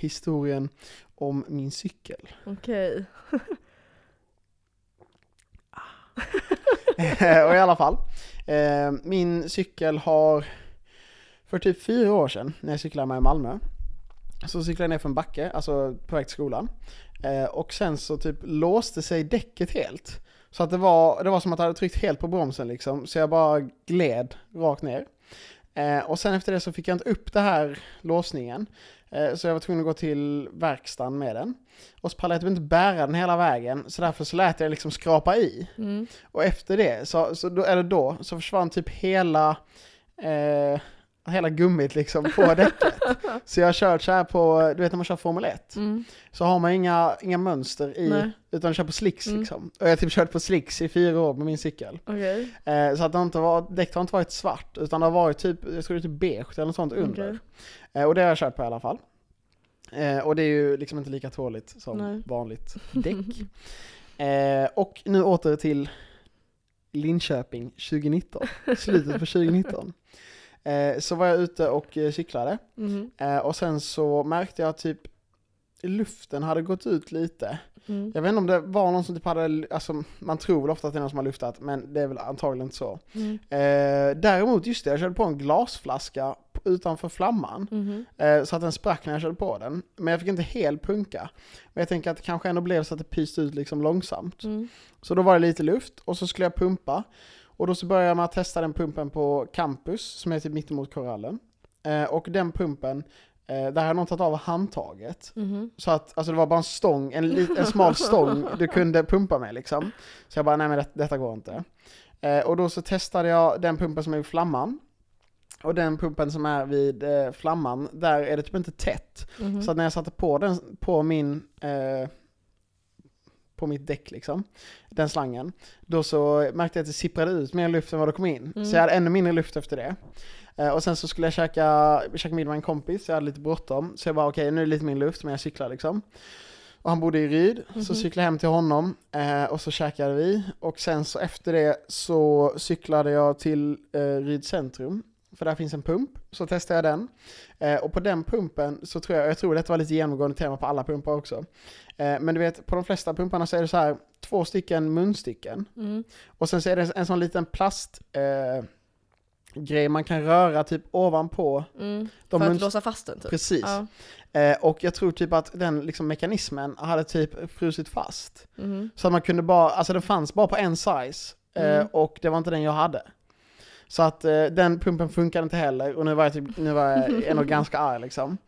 historien om min cykel. Okej. och i alla fall, eh, min cykel har för typ fyra år sedan när jag cyklade med i Malmö så cyklade jag ner för en backe, alltså på väg till skolan. Eh, och sen så typ låste sig däcket helt. Så att det var, det var som att jag hade tryckt helt på bromsen liksom, så jag bara gled rakt ner. Eh, och sen efter det så fick jag inte upp det här låsningen. Eh, så jag var tvungen att gå till verkstaden med den. Och så pallade jag typ inte bära den hela vägen, så därför så lät jag liksom skrapa i. Mm. Och efter det, så, så då, eller då, så försvann typ hela, eh, hela gummit liksom på däcket. så jag har kört så här på, du vet när man kör Formel 1, Mm. så har man inga, inga mönster i, Nej. utan kör på slicks Mm. liksom. Och jag har typ kört på slicks i fyra år med min cykel. Okej. Eh, så att det har inte varit, däcket har inte varit svart, utan det har varit typ, jag tror det är typ beige eller något sånt under. Okej. Eh, och det har jag kört på i alla fall. Eh, och det är ju liksom inte lika tåligt som Nej. vanligt däck. eh, och nu åter till Linköping 2019, slutet på 2019. Eh, så var jag ute och eh, cyklade eh, och sen så märkte jag typ luften hade gått ut lite. Mm. Jag vet inte om det var någon som typ hade, alltså man tror väl ofta att det är någon som har luftat men det är väl antagligen inte så. Mm. Eh, däremot, just det, jag körde på en glasflaska utanför flamman. Mhm. Eh, så att den sprack när jag körde på den. Men jag fick inte helt punka. Men jag tänker att det kanske ändå blev så att det pyste ut liksom långsamt. Mm. Så då var det lite luft och så skulle jag pumpa. Och då så började att testa den pumpen på campus som är typ mittemot korallen. Eh, och den pumpen, eh, där hade någon tagit av handtaget. Mhm. Så att alltså det var bara en stång, en, lit, en smal stång du kunde pumpa med liksom. Så jag bara, nej men det, detta går inte. Eh, och då så testade jag den pumpen som är vid flamman. Och den pumpen som är vid eh, flamman, där är det typ inte tätt. Mhm. Så att när jag satte på den på min eh, på mitt däck liksom, den slangen, då så märkte jag att det sipprade ut mer luft än vad det kom in. Mm. Så jag hade ännu mindre luft efter det. Eh, och sen så skulle jag käka, käka middag med en kompis, jag hade lite bråttom. Så jag bara okej, nu är det lite mindre luft, men jag cyklar liksom. Och han bodde i Ryd, så Mhm. cyklade jag hem till honom eh, och så käkade vi. Och sen så efter det så cyklade jag till eh, Ryd centrum, för där finns en pump. Så testade jag den. Eh, och på den pumpen så tror jag, jag tror detta var lite genomgående tema på alla pumpar också. Eh, men du vet, på de flesta pumparna så är det så här två stycken munstycken. Mm. Och sen så är det en sån liten plast eh, grej man kan röra typ ovanpå. Mm. För att munst- låsa fast den typ? Precis. Ja. Eh, och jag tror typ att den liksom mekanismen hade typ frusit fast. Mhm. Så att man kunde bara, alltså den fanns bara på en size. Eh, Mm. och det var inte den jag hade. Så att eh, den pumpen funkade inte heller och nu var jag, typ, nu var jag ändå ganska arg liksom.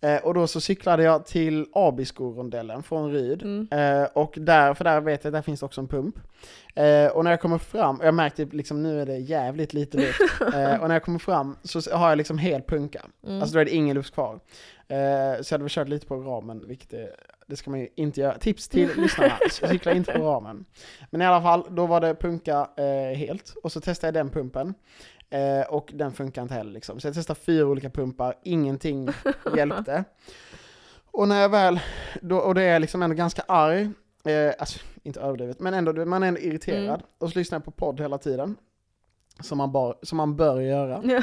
Eh, och då så cyklade jag till Abisko-rondellen från Ryd. Mm. Eh, och där, för där vet jag där finns det också en pump. Eh, och när jag kommer fram, jag märkte liksom nu är det jävligt lite luft. Eh, och när jag kommer fram så har jag liksom helt punka. Mm. Alltså då är det ingen luft kvar. Eh, så jag hade väl kört lite på ramen, vilket det, det ska man ju inte göra. Tips till lyssnarna, cykla inte på ramen. Men i alla fall, då var det punka eh, helt. Och så testade jag den pumpen. Eh, och den funkar inte heller liksom. Så jag testade fyra olika pumpar, ingenting hjälpte. Och när jag väl, då, och det är liksom ändå ganska arg, eh, alltså inte överdrivet, men ändå, man är ändå irriterad. Mm. Och så lyssnar jag på podd hela tiden. Som man, bar, som man bör göra.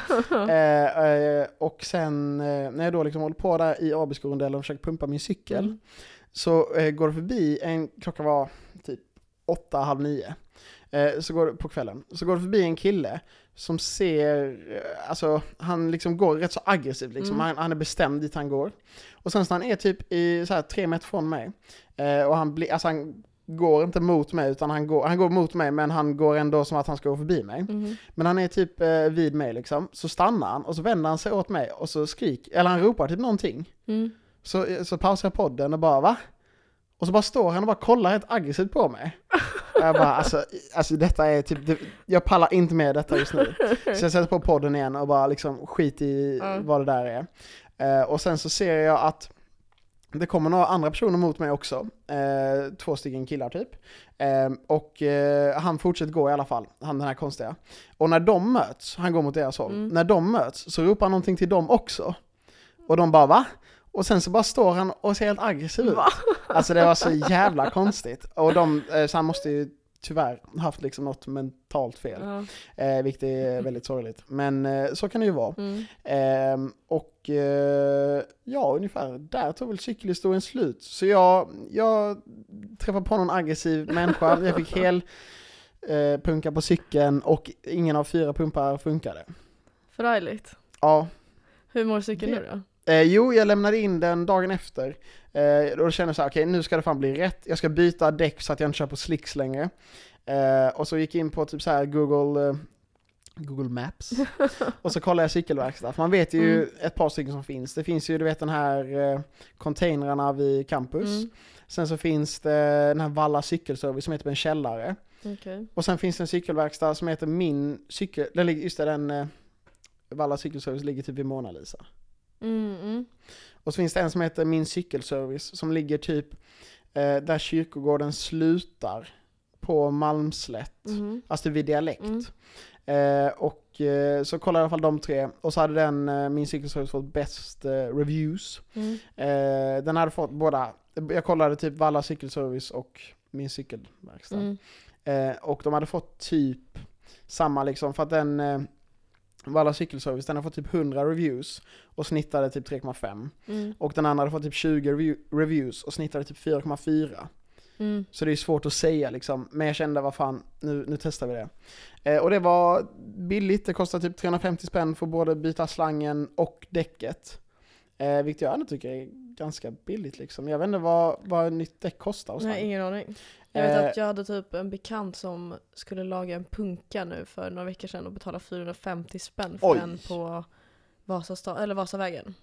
Eh, eh, och sen eh, när jag då liksom håller på där i Abisko-rondellen och försöker pumpa min cykel, Mm. så eh, går det förbi, en, klockan var typ åtta, halv nio, eh, så går på kvällen, så går det förbi en kille som ser, eh, alltså han liksom går rätt så aggressivt liksom, Mm. han, han är bestämd dit han går. Och sen så han är typ i så här tre meter från mig, eh, och han blir, alltså han går inte mot mig utan han går, han går mot mig men han går ändå som att han ska gå förbi mig. Mhm. Men han är typ eh, vid mig liksom, så stannar han och så vänder han sig åt mig och så skriker, eller han ropar typ någonting. Mm. Så, så pausar jag podden och bara va? Och så bara står han och bara kollar helt aggressivt på mig. Och jag bara alltså, alltså detta är typ, det, jag pallar inte med detta just nu. Så jag sätter på podden igen och bara liksom skit i Ja. vad det där är. Eh, och sen så ser jag att det kommer några andra personer mot mig också. Eh, två stycken killar typ. Eh, och han fortsätter gå i alla fall, han den här konstiga. Och när de möts, han går mot deras håll, Mm. när de möts så ropar han någonting till dem också. Och de bara va? Och sen så bara står han och ser helt aggressiv ut. Va? Alltså det var så jävla konstigt. Och de, eh, så han måste ju tyvärr haft liksom något mentalt fel. Ja. Eh, vilket är väldigt sorgligt. Men eh, så kan det ju vara. Mm. Ehm, och eh, ja, ungefär där tog väl cykelhistorien slut. Så jag, jag träffade på någon aggressiv människa, jag fick hel eh, punka på cykeln och ingen av fyra pumpar funkade. Förargligt. Ja, Hur mår cykeln Det- nu då? Eh, jo, jag lämnade in den dagen efter. Eh, då kände jag så här, okej nu ska det fan bli rätt. Jag ska byta däck så att jag inte kör på slicks längre. Eh, och så gick jag in på typ så här Google, eh, Google Maps. och så kollade jag cykelverkstad. För man vet ju Mm. ett par stycken som finns. Det finns ju du vet den här eh, containrarna vid campus. Mm. Sen så finns det den här Valla cykelservice som heter på en källare. Okej. Och sen finns det en cykelverkstad som heter Min cykel, den ligger, just det, den eh, Valla cykelservice ligger typ vid Mona Lisa. Mm, mm. Och så finns det en som heter Min cykelservice som ligger typ eh, där kyrkogården slutar på Malmslätt, Mhm. alltså vid dialekt. Mm. Eh, och eh, så kollade jag i alla fall de tre och så hade den, eh, Min cykelservice fått bäst eh, reviews. Mm. Eh, den hade fått båda, jag kollade typ Valla cykelservice och Min cykelverkstad. Mm. Eh, och de hade fått typ samma liksom, för att den Valla cykelservice, den har fått typ 100 reviews och snittade typ 3,5. Mm. Och den andra hade fått typ 20 review, reviews och snittade typ 4,4. Mm. Så det är svårt att säga liksom. Men jag kände, vad fan, nu, nu testar vi det. Eh, och det var billigt, det kostade typ 350 spänn för både byta slangen och däcket. Eh, vilket jag ändå tycker är ganska billigt liksom. Jag vet inte vad, vad ett nytt däck kostar och Nej, ingen aning. Jag vet Eh, att jag hade typ en bekant som skulle laga en punka nu för några veckor sedan och betala 450 spänn för Oj. den på Vasastad, eller Vasavägen.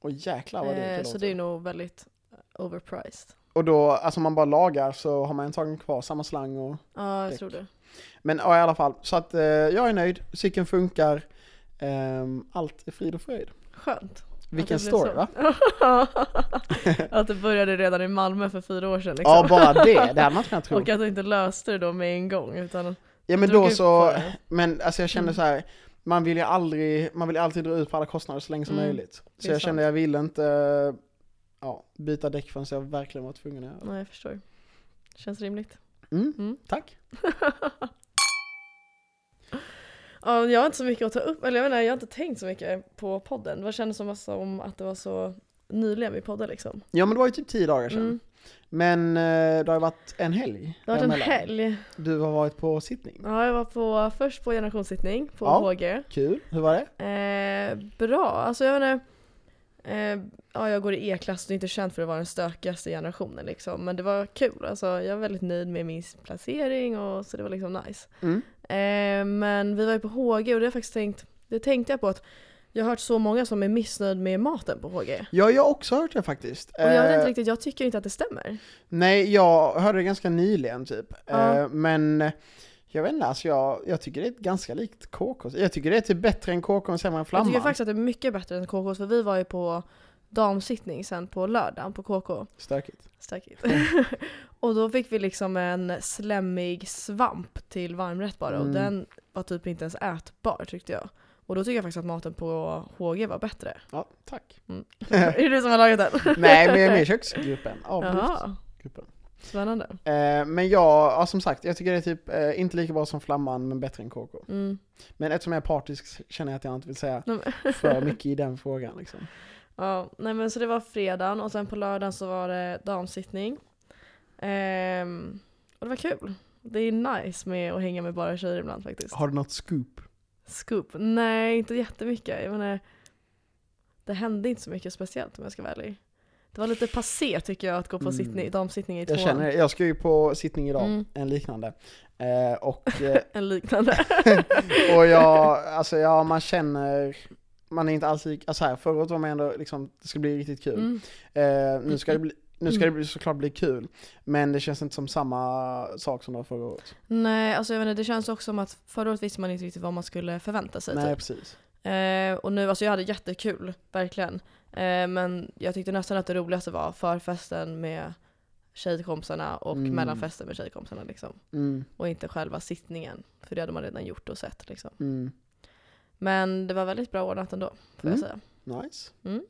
Och jäklar vad det Eh, så det är nog väldigt overpriced. Och då, alltså om man bara lagar så har man antagligen kvar samma slang och... Ja, jag Däck. tror det. Men ja, i alla fall, så att eh, jag är nöjd, cykeln funkar, ehm, allt är frid och fröjd. Skönt. Vilken story så. va? att det började redan i Malmö för fyra år sedan liksom. Ja, bara det, det hade man inte kunnat tro. Och att du inte löste det då med en gång utan Ja men då så, men alltså jag kände Mm. så här. man vill ju aldrig, man vill alltid dra ut på alla kostnader så länge som Mm, möjligt. Så jag kände sant. jag ville inte ja, byta däck förrän jag verkligen var tvungen att göra det. Nej jag förstår. Känns rimligt. Mm, Mm. tack. Ja, jag har inte så mycket att ta upp, eller jag inte, jag har inte tänkt så mycket på podden. Det kändes som, som att det var så nyligen vi poddade liksom. Ja men det var ju typ tio dagar sedan. Mm. Men eh, det har ju varit en helg. Det har varit en helg. Du har varit på sittning. Ja, jag var på, först på generationssittning på Ja. HG. Kul, hur var det? Eh, bra, alltså jag inte. Eh, ja, jag går i E-klass, det är inte känt för att vara den stökigaste generationen liksom. Men det var kul, alltså jag var väldigt nöjd med min placering och så det var liksom nice. Mm. Eh, men vi var ju på HG och det har jag faktiskt tänkt, det tänkte jag på att jag har hört så många som är missnöjd med maten på HG. Ja, jag har också hört det faktiskt. Och jag vet Eh, inte riktigt, jag tycker inte att det stämmer. Nej, jag hörde det ganska nyligen typ. Ja. Eh, men eh, jag vet inte, alltså jag, jag tycker det är ganska likt KK. Jag tycker det är typ bättre än KK och sämre än Jag Flamman. tycker faktiskt att det är mycket bättre än KK för vi var ju på damsittning sen på lördagen på KK. Stökigt. Stökigt. och då fick vi liksom en slemmig svamp till varmrätt bara och Mm. den var typ inte ens ätbar tyckte jag. Och då tycker jag faktiskt att maten på HG var bättre. Ja, tack. är det du som har lagat den? Nej, men jag är med i köksgruppen. Av Jaha, gruppen. spännande. Eh, men jag, ja, som sagt, jag tycker det är typ eh, inte lika bra som Flamman, men bättre än KK. Mm. Men eftersom jag är partisk känner jag att jag inte vill säga för mycket i den frågan liksom. Ja, nej men så det var fredagen och sen på lördagen så var det damsittning. Ehm, och det var kul. Det är nice med att hänga med bara tjejer ibland faktiskt. Har du något scoop? Scoop? Nej, inte jättemycket. Jag menar, det hände inte så mycket speciellt om jag ska vara ärlig. Det var lite passé tycker jag att gå på Mm. sittning, damsittning i Jag tvåan. känner det. Jag ska ju på sittning idag, Mm. en liknande. Eh, och, eh, En liknande. och jag, alltså ja, man känner, man är inte alls lik, alltså här, året var man ändå liksom, det ska bli riktigt kul. Mm. Eh, nu ska det bli nu ska det bli, såklart bli kul, men det känns inte som samma sak som det var förra året. Nej, alltså jag inte, det känns också som att förra året visste man inte riktigt vad man skulle förvänta sig. Nej, Typ. precis. Eh, och nu, alltså jag hade jättekul, verkligen. Eh, men jag tyckte nästan att det roligaste var förfesten med tjejkompisarna och Mm. mellanfesten med tjejkompisarna liksom. Mm, Och inte själva sittningen, för det hade man redan gjort och sett liksom. mm, Men det var väldigt bra ordnat ändå, får Mm. jag säga. nice. Mm.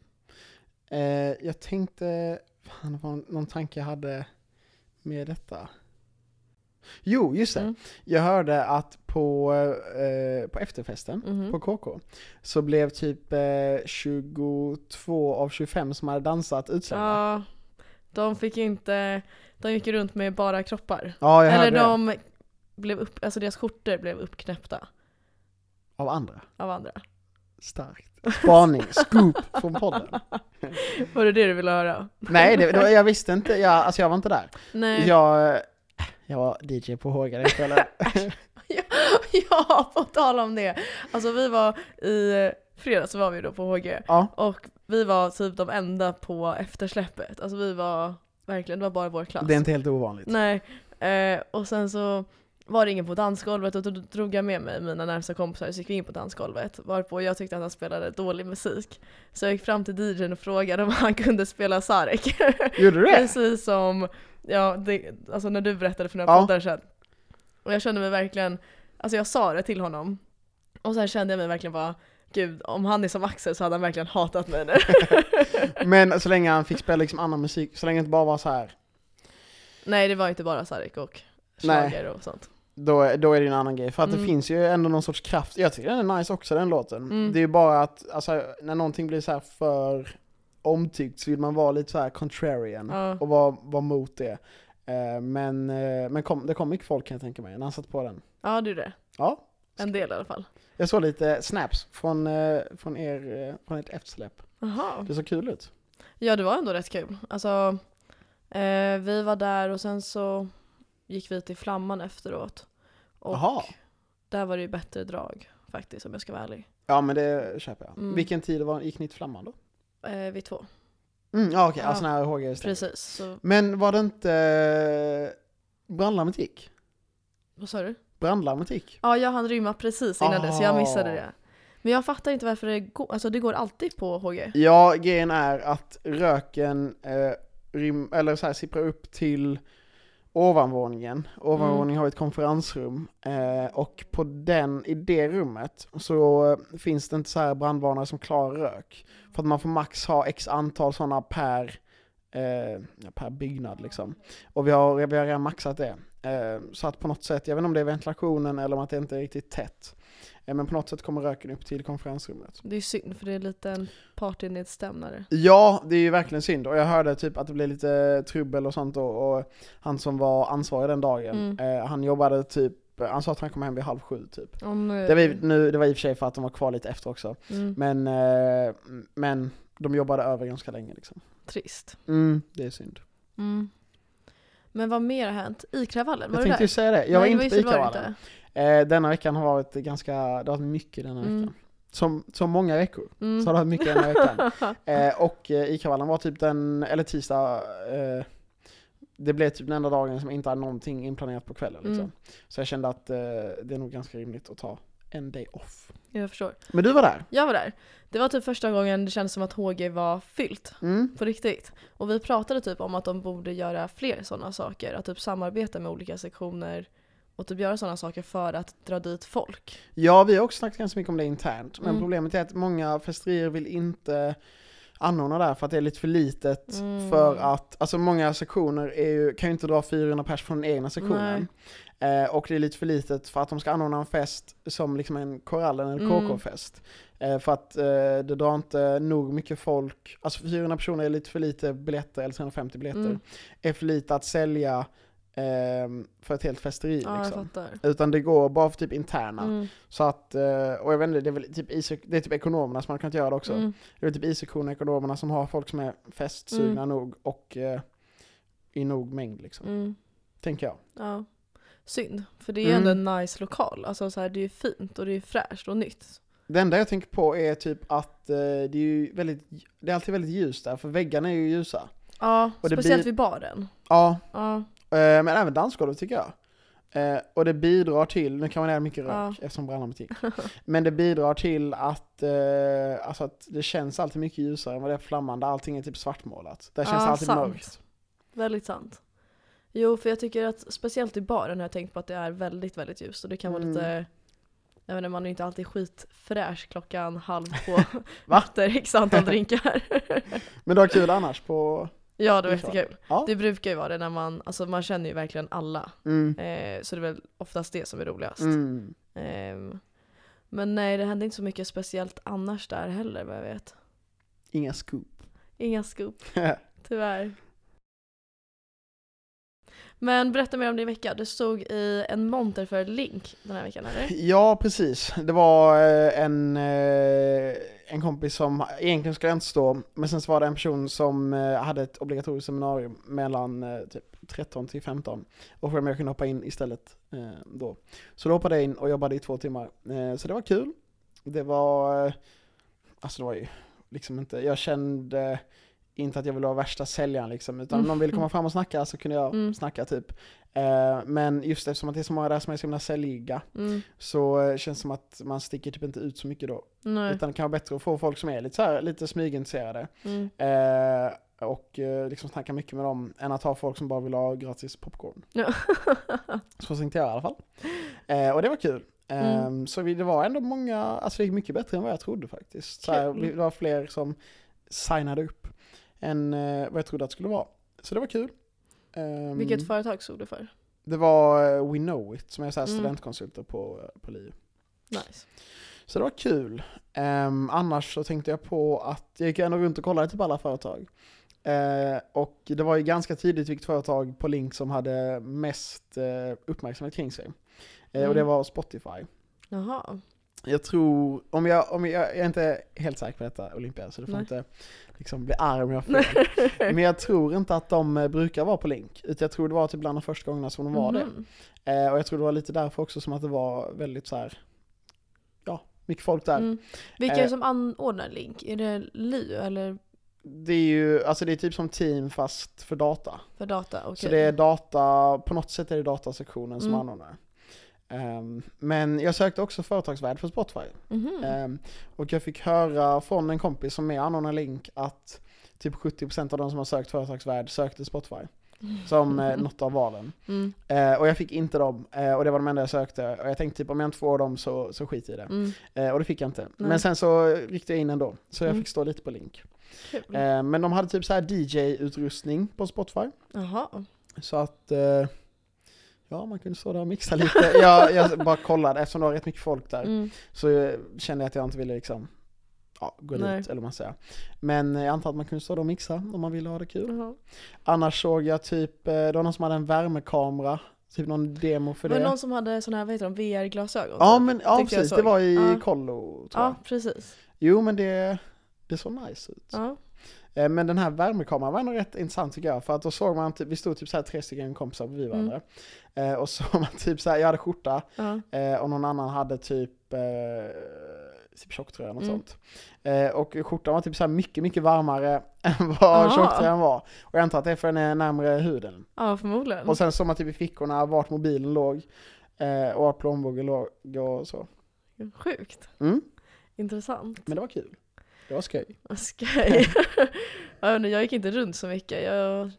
Eh, jag tänkte, fan det var någon tanke jag hade med detta. Jo, just det. Mm. Jag hörde att på, eh, på efterfesten Mhm. på KK så blev typ eh, 22 av 25 som hade dansat utslängda. Ja, de fick inte, de gick runt med bara kroppar. Ja, jag Eller hörde det. de blev upp, alltså deras skjortor blev uppknäppta Av andra. av andra. Starkt. Spaning, scoop från podden. Var det det du ville höra? Nej, det, det, jag visste inte, jag, alltså jag var inte där. Nej. Jag, jag var DJ på Håga den kvällen. ja, på tal om det. Alltså vi var i fredags så var vi då på HG Ja, och vi var typ de enda på eftersläppet. Alltså vi var verkligen, det var bara vår klass. det är inte helt ovanligt. Nej, eh, och sen så var det ingen på dansgolvet och då drog jag med mig mina närmsta kompisar så gick vi in på dansgolvet varpå jag tyckte att han spelade dålig musik. Så jag gick fram till DJn och frågade om han kunde spela Sarek. Gjorde du det? Precis som ja, det, alltså när du berättade för några Ja. poddar sedan. Och jag kände mig verkligen, alltså jag sa det till honom. Och sen kände jag mig verkligen bara, gud om han är som Axel så hade han verkligen hatat mig nu. Men så länge han fick spela liksom annan musik, så länge det inte bara var så här, Nej det var inte bara Sarek och schlager och sånt. Då, då är det ju en annan grej. För att det Mm. finns ju ändå någon sorts kraft, jag tycker den är nice också den låten. Mm. Det är ju bara att, alltså när någonting blir så här för omtyckt så vill man vara lite så här contrarian Ja. och vara, vara mot det. Eh, Men, eh, men kom, det kom mycket folk kan jag tänka mig när han satt på den. Ja det är det. Ja, En del i alla fall. jag såg lite snaps från, eh, från er, från ert eftersläpp. Jaha. Det såg kul ut. Ja det var ändå rätt kul. Alltså, vi var där och sen så gick vi till Flamman efteråt. Och Jaha. där var det ju bättre drag faktiskt om jag ska vara ärlig. Ja men det köper jag. Mm. Vilken tid var, gick ni till Flamman då? Eh, vi två. Mm, ja okej, Ja. alltså när HG. Precis. Så, Men var det inte eh, brandlarmet gick? vad sa du? Brandlarmet gick? Ja jag hann rymma precis innan det så jag missade Ah. det. Men jag fattar inte varför det går, alltså det går alltid på HG. Ja, grejen är att röken eh, rym, eller så här, sipprar upp till ovanvåningen. Ovanvåningen har ett konferensrum eh, och på den, i det rummet så finns det inte så här brandvarnare som klarar rök. För att man får max ha x antal sådana per, eh, per byggnad liksom. Och vi har, vi har redan maxat det. Eh, så att på något sätt, jag vet inte om det är ventilationen eller om att det inte är riktigt tätt. Eh, men på något sätt kommer röken upp till konferensrummet. Det är synd för det är lite en partynedstämnare. Ja, det är ju verkligen synd. Och jag hörde typ att det blev lite trubbel och sånt då. Och han som var ansvarig den dagen, Mm. eh, han jobbade typ, han sa att han kom hem vid halv sju typ. Om, Det var, i- nu, det var i och för sig för att de var kvar lite efter också. mm, Men, eh, men de jobbade över ganska länge liksom. trist. Mm, det är synd. Mm. Men vad mer har hänt? I kravallen, var jag du tänkte där? ju säga det, jag var Nej, inte det på visst var du ICA-vallen. Eh, denna veckan har varit ganska, det har varit mycket denna Mm. veckan. Som, som många veckor, Mm. så har det varit mycket denna veckan. Eh, och eh, ICA-vallen var typ den, eller tisdag, eh, det blev typ den enda dagen som inte hade någonting inplanerat på kvällen liksom. Mm. Så jag kände att eh, det är nog ganska rimligt att ta en day off. Jag förstår. Men du var där? Jag var där. Det var typ första gången det kändes som att HG var fyllt. Mm. På riktigt. Och vi pratade typ om att de borde göra fler sådana saker. Att typ samarbeta med olika sektioner och typ göra sådana saker för att dra dit folk. Ja, vi har också snackat ganska mycket om det internt, men Mm. problemet är att många festerier vill inte anordna där för att det är lite för litet Mm. för att, alltså många sektioner ju, kan ju inte dra 400 pers från den egna sektionen. Eh, och det är lite för litet för att de ska anordna en fest som liksom en korall eller Mm. KK-fest. Eh, för att eh, det drar inte nog mycket folk, alltså 400 personer är lite för lite biljetter, eller 350 biljetter, Mm. är för lite att sälja för ett helt festeri Ja, liksom. Utan det går bara för typ interna. Mm. Så att, eh, och jag vet inte, det är väl typ, det är typ ekonomerna som man kan inte göra det också. Mm. Det är typ I-sektionen ekonomerna som har folk som är festsugna nog och eh, i nog mängd liksom. Mm. Tänker jag. Ja. Synd, för det är ju Mm. ändå en nice lokal. Alltså så här, det är ju fint och det är fräscht och nytt. Det enda jag tänker på är typ att eh, det är ju väldigt, det är alltid väldigt ljust där, för väggarna är ju ljusa. Ja, Och speciellt blir- vid baren. Ja, Ja, men även dansgolvet tycker jag. Eh, och det bidrar till, nu kan man göra mycket rök Ja. eftersom brandlarmet gick. Men det bidrar till att, eh, alltså att det känns alltid mycket ljusare än vad det är på Flamman, där allting är typ svartmålat. Där känns Ja, det alltid sant. mörkt. väldigt sant. Jo, för jag tycker att speciellt i baren har jag tänkt på att det är väldigt, väldigt ljust och det kan vara Mm. lite jag inte, man är inte alltid skitfräsch klockan halv två efter x antal drinkar. Men du har kul annars på Ja det var jättekul. Ja. Det brukar ju vara det när man, alltså man känner ju verkligen alla. Mm. Eh, så det är väl oftast det som är roligast. Mm. Ehm, men nej det hände inte så mycket speciellt annars där heller vad jag vet. Inga scoop. Inga scoop, tyvärr. Men berätta mer om din vecka. Du stod i en monter för Link den här veckan eller? Ja, precis. Det var eh, en, eh, en kompis som egentligen skulle inte stå, men sen så var det en person som eh, hade ett obligatoriskt seminarium mellan typ 13 till 15 och frågade om jag kunde hoppa in istället då. Så då hoppade jag in och jobbade i två timmar. Så det var kul. Det var, alltså det var ju liksom inte, jag kände inte att jag ville vara värsta säljaren liksom, utan om någon ville komma fram och snacka så kunde jag Mm. snacka typ. Eh, Men just eftersom att det är så många där som är så himla säljiga Mm. så känns det som att man sticker typ inte ut så mycket då. Nej. Utan det kan vara bättre att få folk som är lite, så här, lite smygintresserade Mm. eh, och eh, liksom snacka mycket med dem än att ha folk som bara vill ha gratis popcorn. Ja. Så tänkte jag i alla fall. Eh, och det var kul. Mm. Så vi, det var ändå många, alltså det gick mycket bättre än vad jag trodde faktiskt. Så här, Kul. vi- det var fler som signade upp än eh, vad jag trodde att det skulle vara. Så det var kul. Ehm, Vilket företag stod du för? Det var eh, We Know It som är så här Mm. studentkonsulter på, på LiU. Nice. Så det var kul. Ehm, annars så tänkte jag på att jag gick ändå runt och kollade typ alla företag. Eh, och det var ju ganska tidigt vilket företag på Link som hade mest eh, uppmärksamhet kring sig. Eh, Och det Mm. var Spotify. Jaha. Jag tror, om jag, om jag, jag är inte helt säker på detta Olympia, så du får Nej. inte liksom bli arg om jag har fel. Men jag tror inte att de eh, brukar vara på Link, utan jag tror det var typ bland de första gångerna som de var det. Mhm. Eh, och jag tror det var lite därför också som att det var väldigt så här. ja, mycket folk där. Mm. Vilka är det Eh. som anordnar Link? Är det LiU eller Det är ju, alltså det är typ som team fast för data. för data? Okej. Så det är data, på något sätt är det datasektionen som Mm. anordnar. Ehm, men jag sökte också företagsvärd för Spotify. Mhm. Ehm, och jag fick höra från en kompis som är anordnar Link att typ 70% av de som har sökt företagsvärd sökte Spotify. Som eh, något av valen. Mm. Eh, och jag fick inte dem, eh, och det var de enda jag sökte. Och jag tänkte typ om jag inte får dem så, så skit i det. Mm. Eh, och det fick jag inte. Nej. Men sen så ryckte jag in ändå, så jag Mm. fick stå lite på Link. Kul. Eh, men de hade typ så här DJ-utrustning på Spotify. Jaha. Så att, eh, ja man kunde stå där och mixa lite. jag, jag bara kollade, eftersom det var rätt mycket folk där, Mm. så kände jag att jag inte ville liksom ja, gå dit, eller vad man säger. Men jag antar att man kunde stå där och mixa om man ville ha det kul. Jaha. Annars såg jag typ, eh, det var någon som hade en värmekamera, typ någon demo för Var det det. någon som hade såna här, vad heter de, VR-glasögon? Ja typ? men ja, precis, det var i Ja. kollo tror Ja, jag. precis. Jo men det, det såg nice ut. Ja. Eh, Men den här värmekameran var ändå rätt intressant tycker jag, för att då såg man typ, vi stod typ så här tre stycken kompisar bredvid Mm. varandra. Eh, och så man typ så här, jag hade skjorta eh, och någon annan hade typ, eh, typ tjocktröja något Mm. sånt. Eh, och skjortan var typ så här mycket, mycket varmare än vad tjocktröjan var. Och jag antar att det är för den är närmare huden. ja, förmodligen. Och sen såg man typ i fickorna vart mobilen låg eh, och vart plånboken låg och så. Sjukt. Mm. Intressant. Men det var kul. Det var skoj. Skoj. jag, gick inte runt så mycket. Jag är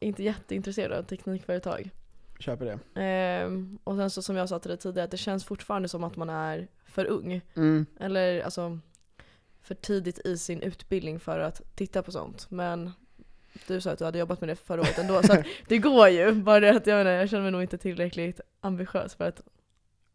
inte jätteintresserad av teknikföretag. Köper det. Ehm, och sen så som jag sa till dig tidigare, att det känns fortfarande som att man är för ung. Mm. Eller alltså för tidigt i sin utbildning för att titta på sånt. Men du sa att du hade jobbat med det förra året ändå, så det går ju. Bara det att jag, menar, jag känner mig nog inte tillräckligt ambitiös för att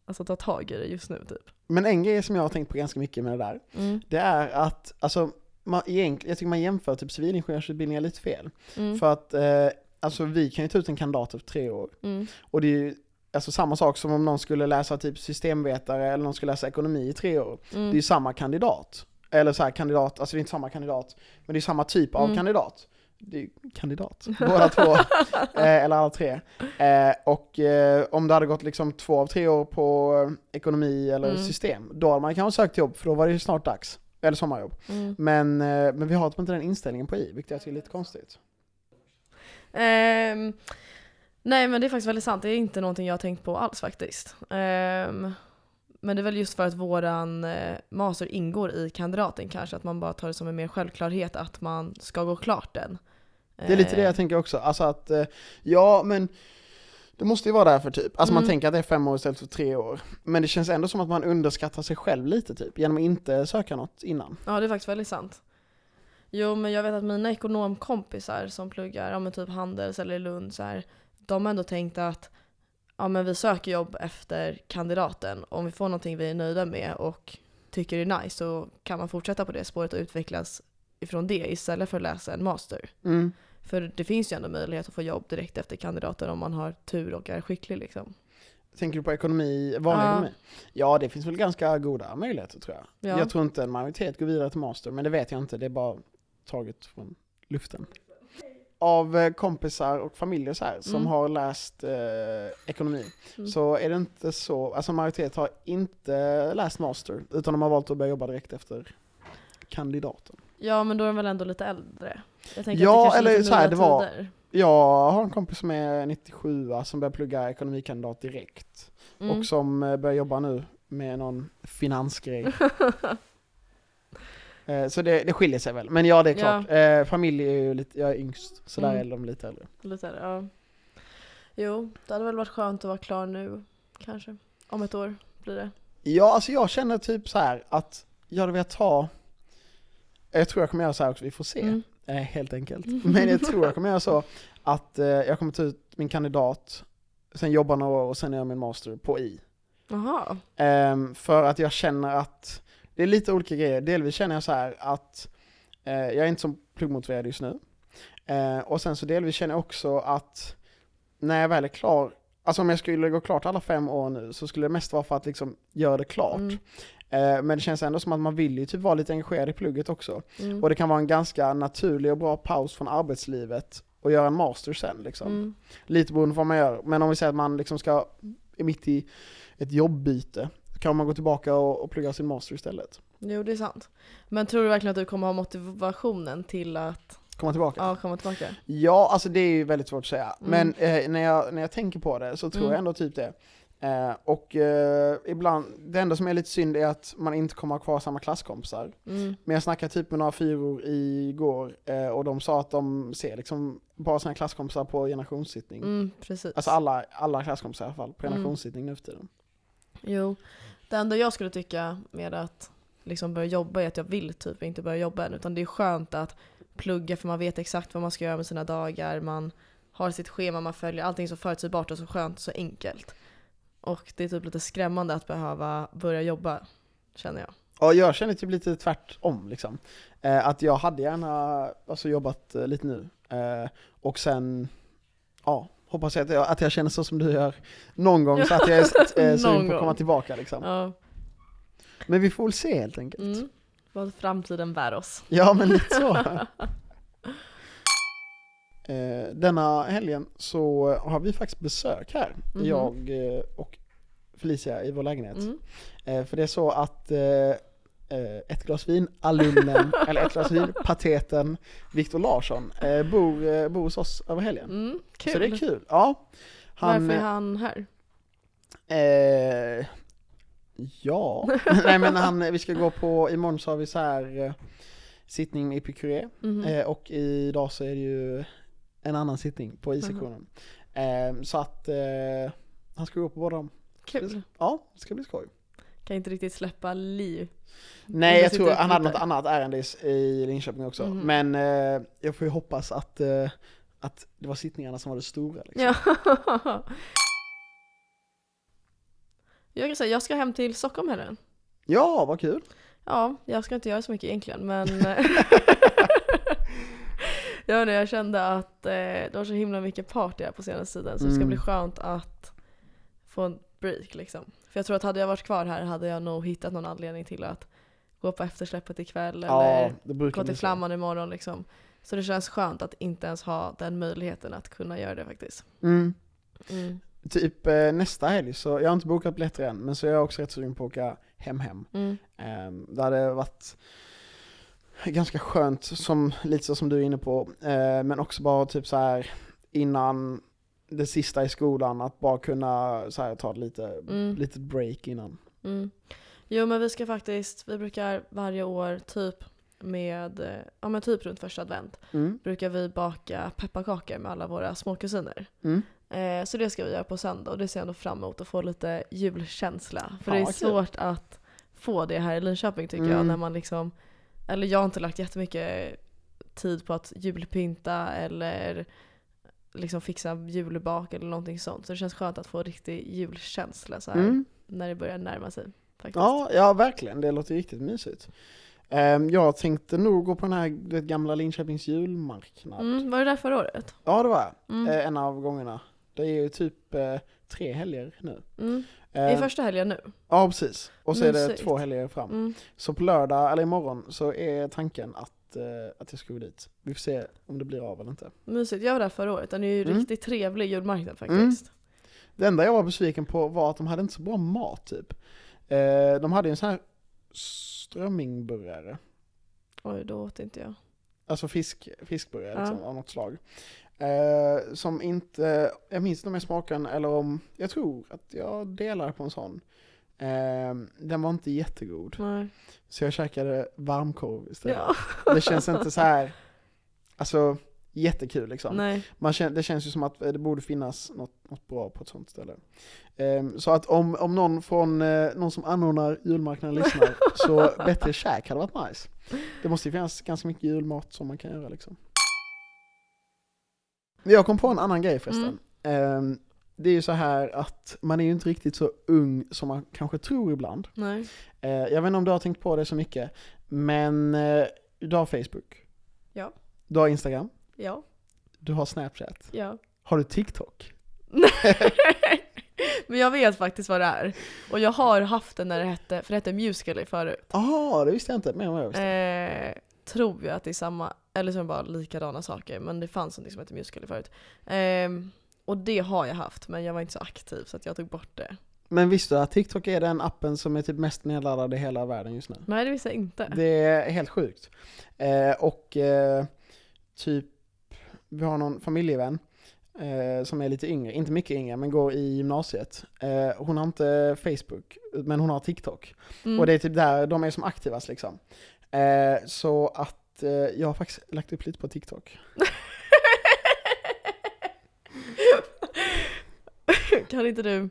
alltså, ta tag i det just nu typ. Men en grej som jag har tänkt på ganska mycket med det där, Mm. det är att, alltså, man, jag tycker man jämför typ civilingenjörsutbildningar lite fel. Mm. För att, eh, alltså vi kan ju ta ut en kandidat efter tre år. Mm. Och det är ju alltså samma sak som om någon skulle läsa typ systemvetare eller någon skulle läsa ekonomi i tre år. Det är Mm. ju samma kandidat. Eller så här kandidat, alltså det är inte samma kandidat, men det är samma typ av Mm. kandidat. Kandidat, båda två, eh, eller alla tre. Eh, och eh, om det hade gått liksom två av tre år på eh, ekonomi eller Mm. system, då hade man kanske sökt jobb, för då var det ju snart dags. Eller sommarjobb. Mm. Men, eh, men vi har typ inte den inställningen på i, vilket jag tycker är lite konstigt. Ehm, nej men det är faktiskt väldigt sant, det är inte någonting jag har tänkt på alls faktiskt. Ehm, men det är väl just för att våran eh, master ingår i kandidaten kanske, att man bara tar det som en mer självklarhet att man ska gå klart den. Det är lite det Ehm, jag tänker också, alltså att, eh, ja men det måste ju vara därför typ. Alltså man Mm. tänker att det är fem år istället för tre år. Men det känns ändå som att man underskattar sig själv lite typ, genom att inte söka något innan. Ja det är faktiskt väldigt sant. Jo men jag vet att mina ekonomkompisar som pluggar, ja men typ Handels eller Lund så här, de har ändå tänkt att ja men vi söker jobb efter kandidaten. Om vi får någonting vi är nöjda med och tycker är nice så kan man fortsätta på det spåret och utvecklas ifrån det istället för att läsa en master. Mm. För det finns ju ändå möjlighet att få jobb direkt efter kandidaten om man har tur och är skicklig liksom. Tänker du på ekonomi, vanlig Ja. ekonomi? Ja, det finns väl ganska goda möjligheter tror jag. Ja. Jag tror inte en majoritet går vidare till master, men det vet jag inte. Det är bara taget från luften. Av eh, kompisar och familjer så här, som Mm. har läst eh, ekonomi, Mm. så är det inte så, alltså majoritet har inte läst master, utan de har valt att börja jobba direkt efter kandidaten. Ja men då är de väl ändå lite äldre. Jag Ja, eller så här, det var- tider. Jag har en kompis som är 97 som börjar plugga ekonomikandidat direkt. Mm. Och som eh, börjar jobba nu med någon finansgrej. Eh, Så det, det skiljer sig väl. Men ja, det är Ja. klart. Eh, familj är ju lite, jag är yngst, så där Mm. är de lite äldre. Lite äldre, ja. Jo, det hade väl varit skönt att vara klar nu kanske. Om ett år blir det. Ja, alltså jag känner typ så här att jag hade velat ta, jag tror jag kommer göra så här också, vi får se. Mm. Eh, helt enkelt. Men jag tror jag kommer göra så att eh, jag kommer ta ut min kandidat, sen jobba några år och sen göra min master på I. Jaha. Ehm, för att jag känner att det är lite olika grejer. Delvis känner jag så här att eh, jag är inte så pluggmotiverad just nu. Eh, och sen så delvis känner jag också att när jag väl är klar, alltså om jag skulle gå klart alla fem år nu så skulle det mest vara för att liksom göra det klart. Mm. Eh, men det känns ändå som att man vill ju typ vara lite engagerad i plugget också. Mm. Och det kan vara en ganska naturlig och bra paus från arbetslivet och göra en master sen liksom. Mm. Lite beroende på vad man gör. Men om vi säger att man liksom ska, är mitt i ett jobbbyte, kan man gå tillbaka och, och plugga sin master istället. Jo, det är sant. Men tror du verkligen att du kommer ha motivationen till att Komma tillbaka. Ja, ja, komma tillbaka? alltså det är ju väldigt svårt att säga. Mm. Men eh, när, jag, när jag tänker på det så tror Mm. jag ändå typ det. Eh, och eh, ibland, det enda som är lite synd är att man inte kommer ha kvar samma klasskompisar. Mm. Men jag snackade typ med några fyror igår eh, och de sa att de ser liksom bara sina klasskompisar på generationssittning. Mm, precis. Alltså alla, alla klasskompisar i alla fall, på Mm. generationssittning nu för tiden. Jo, det enda jag skulle tycka med att liksom börja jobba är att jag vill typ inte börja jobba än. Utan det är skönt att plugga för man vet exakt vad man ska göra med sina dagar. Man har sitt schema man följer. Allting är så förutsägbart och så skönt och så enkelt. Och det är typ lite skrämmande att behöva börja jobba, känner jag. Ja, jag känner typ lite tvärtom liksom. Eh, att jag hade gärna alltså, jobbat eh, lite nu. Eh, och sen, ja, hoppas jag att, jag att jag känner så som du gör någon gång så att jag är eh, sugen på att komma tillbaka liksom. Ja. Men vi får väl se helt enkelt. Mm. Vad framtiden bär oss. Ja, men lite så. eh, denna helgen så har vi faktiskt besök här, Mhm. jag eh, och Felicia i vår lägenhet. Mm. För det är så att ett glas vin, alumnen, eller ett glas vin, pateten Viktor Larsson eh, bor, eh, bor hos oss över helgen. Mm. Kul. Så det är kul. Ja. Han, Varför är han här? eh, ja, nej men han, vi ska gå på, imorgon så har vi så här eh, sittning med Epicuré Mhm. eh, och idag så är det ju en annan sittning på I-sektionen. Eh, så att eh, han ska gå på båda dem. Kul. Ja, det ska bli skoj. Kan inte riktigt släppa liv. Nej, jag tror han hade något annat ärende i, Linköping också. Mhm. Men eh, jag får ju hoppas att, eh, att det var sittningarna som var det stora. Liksom. Ja. Jag kan säga, jag ska hem till Stockholm helgen. ja, vad kul. Ja, jag ska inte göra så mycket egentligen men jag, inte, jag kände att eh, det var så himla mycket party här på senaste tiden så det ska Mm. bli skönt att få en break liksom. För jag tror att hade jag varit kvar här hade jag nog hittat någon anledning till att gå på eftersläppet ikväll eller gå till så. Flamman imorgon liksom. Så det känns skönt att inte ens ha den möjligheten att kunna göra det faktiskt. Mm. Mm. Typ eh, nästa helg, så jag har inte bokat biljetter än, men så är jag också rätt sugen på att åka hem hem. Mm. Eh, det hade varit ganska skönt, som, lite så som du är inne på, eh, men också bara typ så här innan det sista i skolan, att bara kunna så här, ta ett lite, Mm. litet break innan. Mm. Jo men vi ska faktiskt, vi brukar varje år typ med, eh, ja men typ runt första advent Mm. brukar vi baka pepparkakor med alla våra småkusiner. Mm. Eh, så det ska vi göra på söndag och det ser jag ändå fram emot att få lite julkänsla. För Fan, det är kul. svårt att få det här i Linköping tycker jag Mm. när man liksom, eller jag har inte lagt jättemycket tid på att julpynta eller liksom fixa julbak eller någonting sånt. Så det känns skönt att få riktig julkänsla så här Mm. när det börjar närma sig. Faktiskt. Ja, ja, verkligen. Det låter riktigt mysigt. Ehm, jag tänkte nog gå på den här du vet, gamla Linköpings julmarknad. Mm, var det där förra året? Ja, det var jag. Mm. Eh, en av gångerna. Det är ju typ eh, tre helger nu. Mm. I Ehm, första helgen nu? Ja, precis. Och så är det Mysigt. två helger fram. Mm. Så på lördag, eller imorgon, så är tanken att, eh, att jag ska gå dit. Vi får se om det blir av eller inte. Mysigt, jag var där förra året. Den är ju Mm. riktigt trevlig julmarknad faktiskt. Det enda jag var besviken på var att de hade inte så bra mat typ. Eh, de hade ju en sån här strömmingburgare. Oj, då åt inte jag. Alltså fisk, fiskburgare Ja. liksom, av något slag. Eh, som inte, jag minns inte om jag smakade eller om, jag tror att jag delar på en sån. Eh, den var inte jättegod. Nej. Så jag käkade varmkorv istället. Ja. Det känns inte så här, alltså jättekul liksom. Nej. Man känner, det känns ju som att eh, det borde finnas något, något bra på ett sånt ställe. Ehm, så att om, om någon från, eh, någon som anordnar julmarknaden lyssnar, så bättre käk hade varit nice. Det måste ju finnas ganska mycket julmat som man kan göra liksom. Jag kom på en annan grej förresten. Ehm, det är ju så här att man är ju inte riktigt så ung som man kanske tror ibland. Nej. Eh, jag vet inte om du har tänkt på det så mycket, men eh, du har Facebook. Ja. Du har Instagram. Ja. Du har Snapchat. Ja. Har du TikTok? Men jag vet faktiskt vad det är. Och jag har haft den när det hette, för det hette Musical.ly förut. Jaha, det visste jag inte. Men jag visste. Eh, tror jag att det är samma, eller så är det bara likadana saker. Men det fanns något som hette Musical.ly förut. Eh, och det har jag haft, men jag var inte så aktiv så att jag tog bort det. Men visste du att TikTok är den appen som är typ mest nedladdad i hela världen just nu? Nej, det visste jag inte. Det är helt sjukt. Eh, och eh, typ, vi har någon familjevän eh, som är lite yngre, inte mycket yngre, men går i gymnasiet. Eh, hon har inte Facebook, men hon har TikTok. Mm. Och det är typ där de är som aktivast liksom. Eh, så att eh, jag har faktiskt lagt upp lite på TikTok. kan inte du,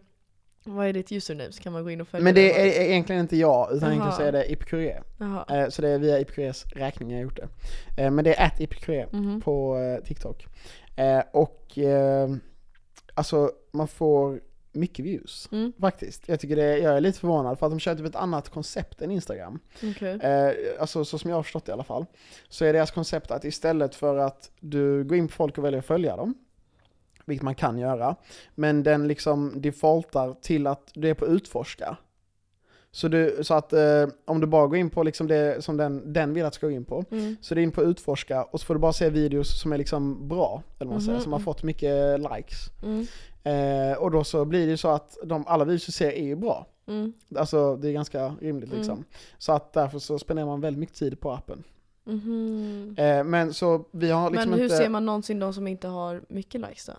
vad är ditt username så kan man gå in och följa Men det är egentligen inte jag, utan egentligen så är det. Jaha. Eh, så det är via Ipikures räkning jag har gjort det. Eh, men det är att Ipikure Mhm. på eh, TikTok. Eh, och eh, alltså man får mycket views Mm. faktiskt. Jag tycker det, jag är lite förvånad för att de kör typ ett annat koncept än Instagram. Okej. Eh, alltså så som jag har förstått det i alla fall. Så är deras koncept att istället för att du går in på folk och väljer att följa dem, vilket man kan göra, men den liksom defaultar till att du är på utforska. Så, du, så att eh, om du bara går in på liksom det som den, den vill att du ska gå in på, Mm. så du är in på utforska och så får du bara se videos som är liksom bra, eller man säger, Mhm. som har fått mycket likes. Mm. Eh, och då så blir det så att de, alla videos du ser är ju bra. Mm. Alltså det är ganska rimligt Mm. liksom. Så att därför så spenderar man väldigt mycket tid på appen. Eh, men så vi har liksom Men hur inte, ser man någonsin de som inte har mycket likes då?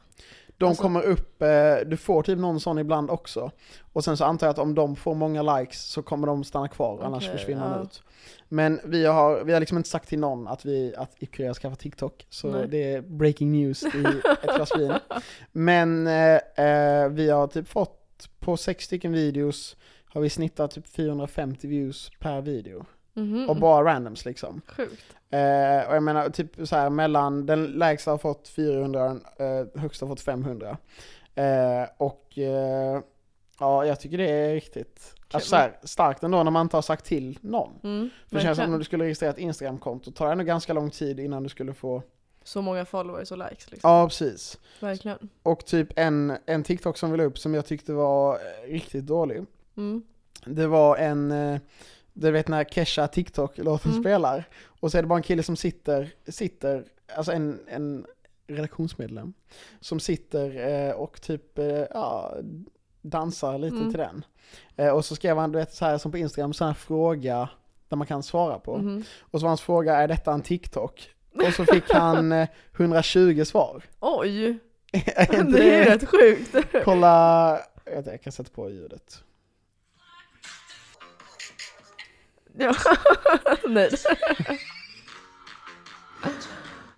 de alltså- kommer upp, eh, du får typ någon sån ibland också. Och sen så antar jag att om de får många likes så kommer de stanna kvar, annars Okej, försvinner de ja. ut. Men vi har, vi har liksom inte sagt till någon att vi, att Ipkrea ska skaffa TikTok, så Nej. det är breaking news i ett glas vin. Men eh, eh, vi har typ fått, på sex stycken videos, har vi snittat typ 450 views per video. Mhm. Och bara randoms liksom. Sjukt. Eh, och jag menar typ så här mellan, den lägsta har fått 400, eh, högsta har fått 500. Eh, och eh, ja, jag tycker det är riktigt alltså, så här, starkt ändå när man inte har sagt till någon. Mm, För det känns som om du skulle registrera ett Instagramkonto, tar det ändå ganska lång tid innan du skulle få, Så många followers och likes liksom. ja precis. Verkligen. Och typ en, en TikTok som vi la upp som jag tyckte var eh, riktigt dålig. Mm. Det var en, eh, du vet när Kesha TikTok-låten Mm. spelar, och så är det bara en kille som sitter, sitter, alltså en, en redaktionsmedlem, som sitter eh, och typ, eh, ja, dansar lite Mm. till den. Eh, och så skrev han, du vet så här som på Instagram, så här fråga där man kan svara på. Mhm. Och så var hans fråga, är detta en TikTok? Och så fick han eh, 120 svar. Oj! Det är rätt sjukt. Kolla, jag, vet, jag kan sätta på ljudet. Ja. Nej.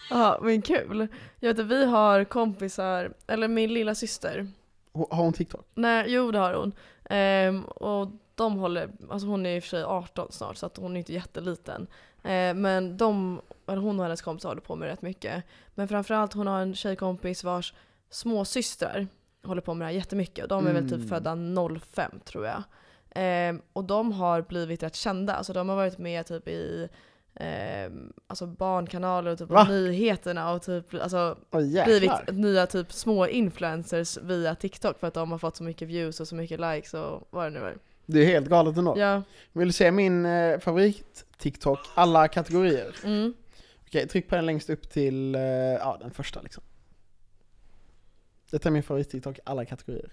Ja, men kul. Jag vet att vi har kompisar, eller min lilla syster. Har hon TikTok? Nej, jo det har hon. Ehm, och de håller, alltså hon är i och för sig 18 snart så att hon är inte jätteliten. Eh, men de, eller hon och hennes kompisar håller på med rätt mycket. Men framförallt hon har en tjejkompis vars småsystrar håller på med det här jättemycket. Och de är väl Mm. typ födda 05 tror jag. Eh, och de har blivit rätt kända. Alltså de har varit med typ i eh, alltså barnkanaler och typ Va? nyheterna och typ alltså jäklar. blivit nya typ små influencers via TikTok för att de har fått så mycket views och så mycket likes och vad det nu är. Det är helt galet ändå. Ja. Vill du se min eh, favorit-TikTok, alla kategorier? Mm. Okej, tryck på den längst upp till, eh, ja den första liksom. Detta är min favorit-TikTok, alla kategorier.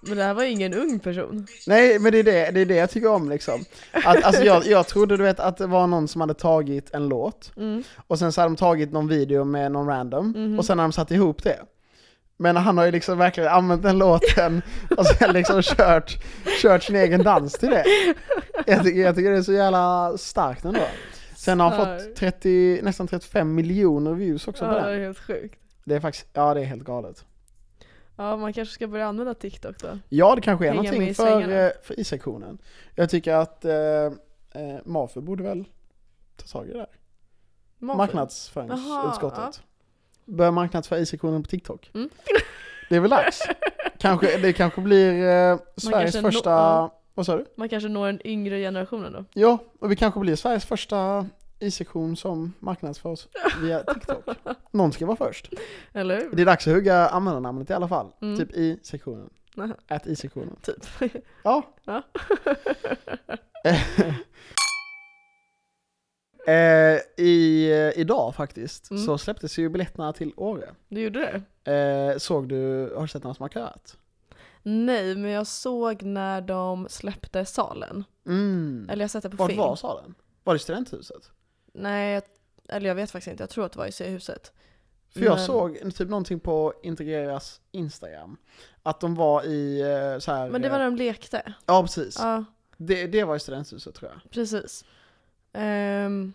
Men det här var ingen ung person. Nej men det är det, det är det jag tycker om liksom. Att, alltså jag, jag trodde du vet att det var någon som hade tagit en låt, Mm. och sen så hade de tagit någon video med någon random, Mhm. och sen har de satt ihop det. Men han har ju liksom verkligen använt den låten och sen liksom kört, kört sin egen dans till det. Jag tycker, jag tycker det är så jävla starkt ändå. Sen har han fått Starkt. 30, nästan 35 miljoner views också Ja, på det den. är helt sjukt. Det är faktiskt, ja det är helt galet. Ja, man kanske ska börja använda TikTok då. Ja det kanske är Hänga någonting för, eh, för I-sektionen. Jag tycker att eh, eh, Mafu borde väl ta tag i det där. Mafu. Marknadsföringsutskottet. Börja marknadsföra I-sektionen på TikTok. Mm. Det är väl dags? kanske, det kanske blir eh, Sveriges kanske första, ja. Vad sa du? Man kanske når den yngre generationen då. Ja, och vi kanske blir Sveriges första I-sektion som marknadsförs via TikTok. Någon ska vara först. Eller hur? Det är dags att hugga användarnamnet i alla fall. Mm. Typ i-sektionen. Nähä, Ät i-sektionen. typ. Ja. Ja. eh, i, eh, idag faktiskt Mm. så släpptes ju biljetterna till Åre. Du gjorde det? Eh, såg du, har du sett någon som har köat? Nej, men jag såg när de släppte salen. Mm. Eller jag sett det på Vart film. var salen? Var det studenthuset? Nej, jag, eller jag vet faktiskt inte. Jag tror att det var i C-huset. För jag Men- såg typ någonting på Integreras Instagram. Att de var i eh, så här. Men det var när de lekte. Ja precis. Ja, Det, det var i studenthuset tror jag. precis. Ehm,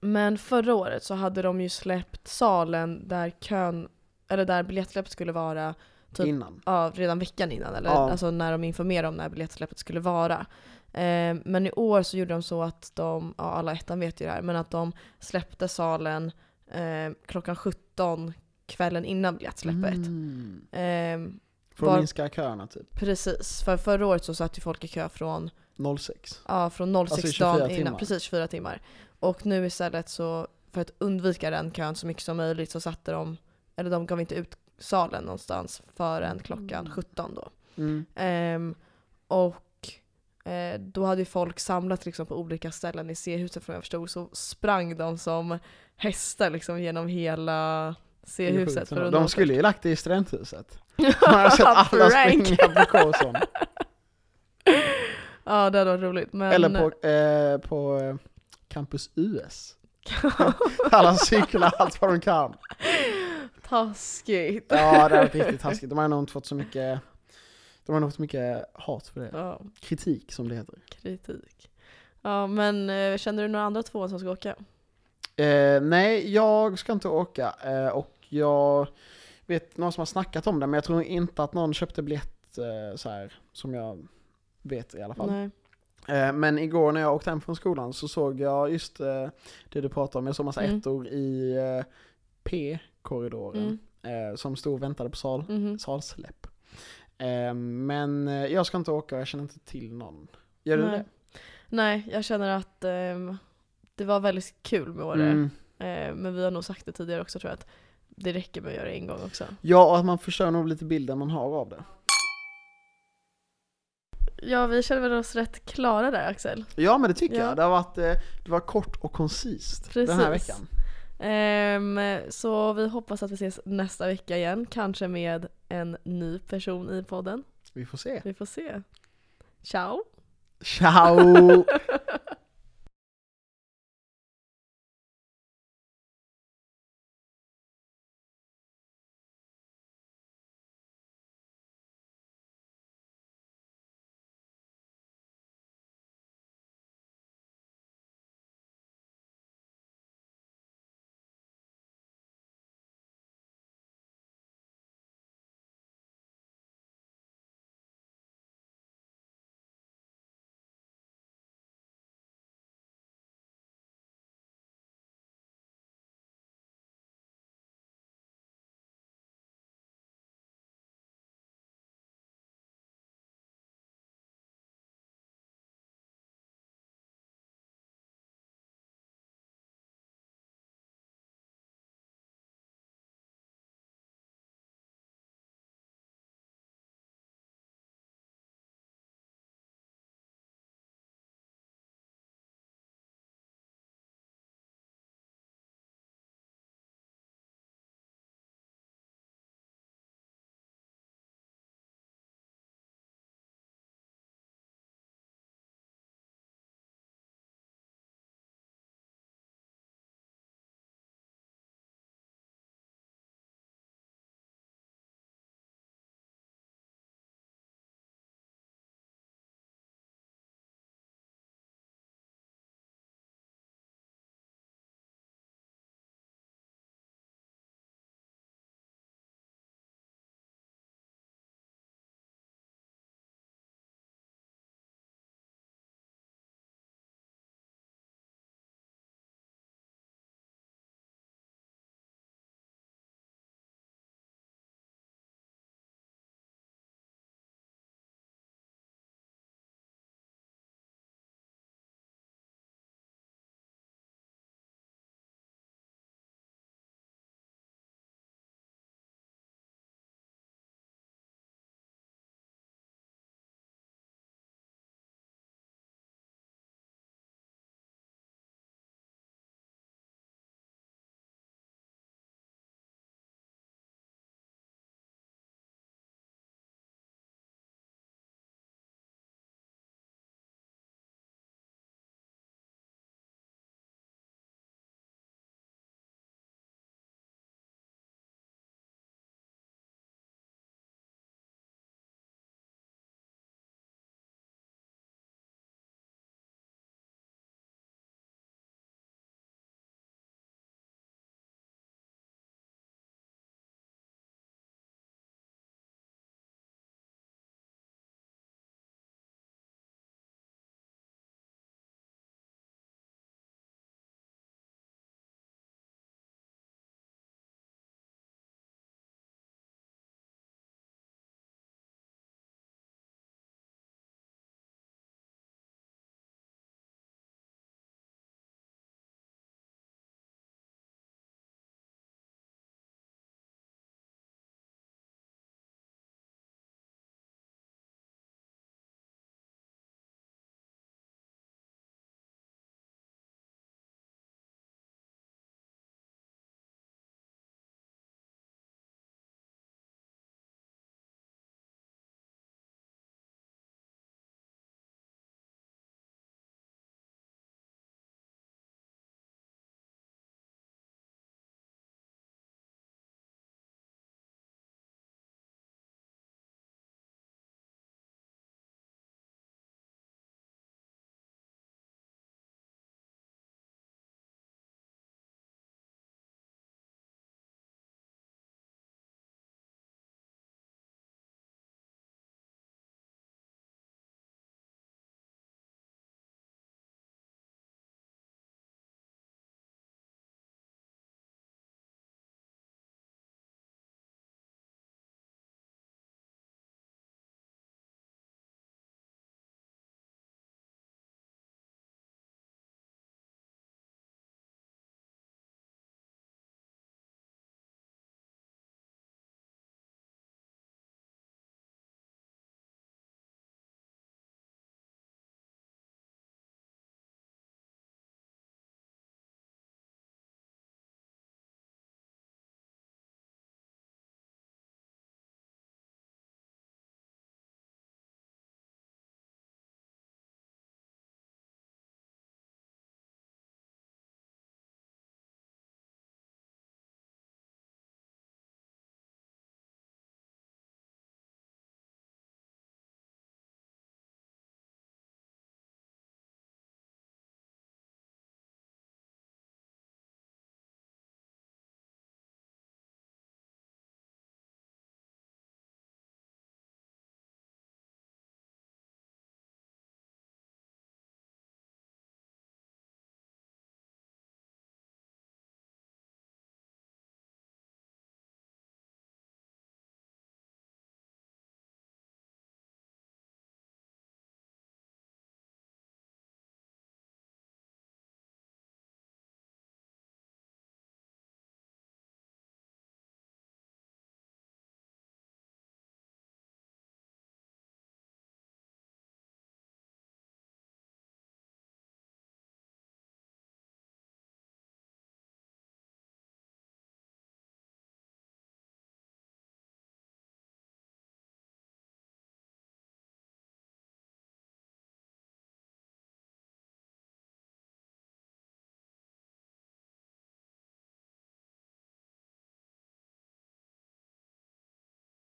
men förra året så hade de ju släppt salen där kön, eller där biljettsläppet skulle vara Typ- Innan. ja, redan veckan innan, eller Ja. alltså när de informerade om när biljettsläppet skulle vara. Eh, men i år så gjorde de så att de, ja alla ettan vet ju det här, men att de släppte salen eh, klockan 17 kvällen innan biljettsläppet. Mm. Eh, För att Var- minska köerna typ. precis, för förra året så satt ju folk i kö från, 06. ja, från 06 Alltså i 24 dagen innan, timmar. precis 24 timmar. Och nu istället så, för att undvika den kön så mycket som möjligt så satte de, eller de gav inte ut salen någonstans förrän klockan 17 då. Mm. Ehm, och eh, då hade ju folk samlat liksom på olika ställen i C-huset från jag förstod, så sprang de som hästar liksom genom hela C-huset. för att De skulle ju lagt det i studenthuset. Man har sett alla springa på Kåsson. Ja det hade varit roligt. Men, Eller på, eh, på eh, Campus US. Alla cyklar allt vad de kan. Taskigt. Ja, det har varit riktigt taskigt. De har nog inte fått så mycket, de har nog fått mycket hat för det. Ja, Kritik som det heter. kritik. Ja men eh, känner du några andra två som ska åka? Eh, nej, jag ska inte åka eh, och jag vet någon som har snackat om det men jag tror inte att någon köpte biljett eh, så här som jag vet i alla fall. Nej. Eh, men igår när jag åkte hem från skolan så såg jag just eh, det du pratade om, jag såg massa Mm. ettor i eh, P-korridoren Mm. eh, som stod och väntade på sal, Mhm. salsläpp. Eh, men eh, jag ska inte åka och jag känner inte till någon. Gör du Nej. det? Nej, jag känner att ehm, det var väldigt kul med Åre. Mm. Eh, men vi har nog sagt det tidigare också tror jag att det räcker med att göra det en gång också. Ja, och att man förstör nog lite bilden man har av det. Ja, vi känner väl oss rätt klara där Axel. Ja men det tycker Ja. jag. Det har varit, det var kort och koncist den här Precis. veckan. Ehm, så vi hoppas att vi ses nästa vecka igen, kanske med en ny person i podden. Vi får se. Vi får se. Ciao! Ciao!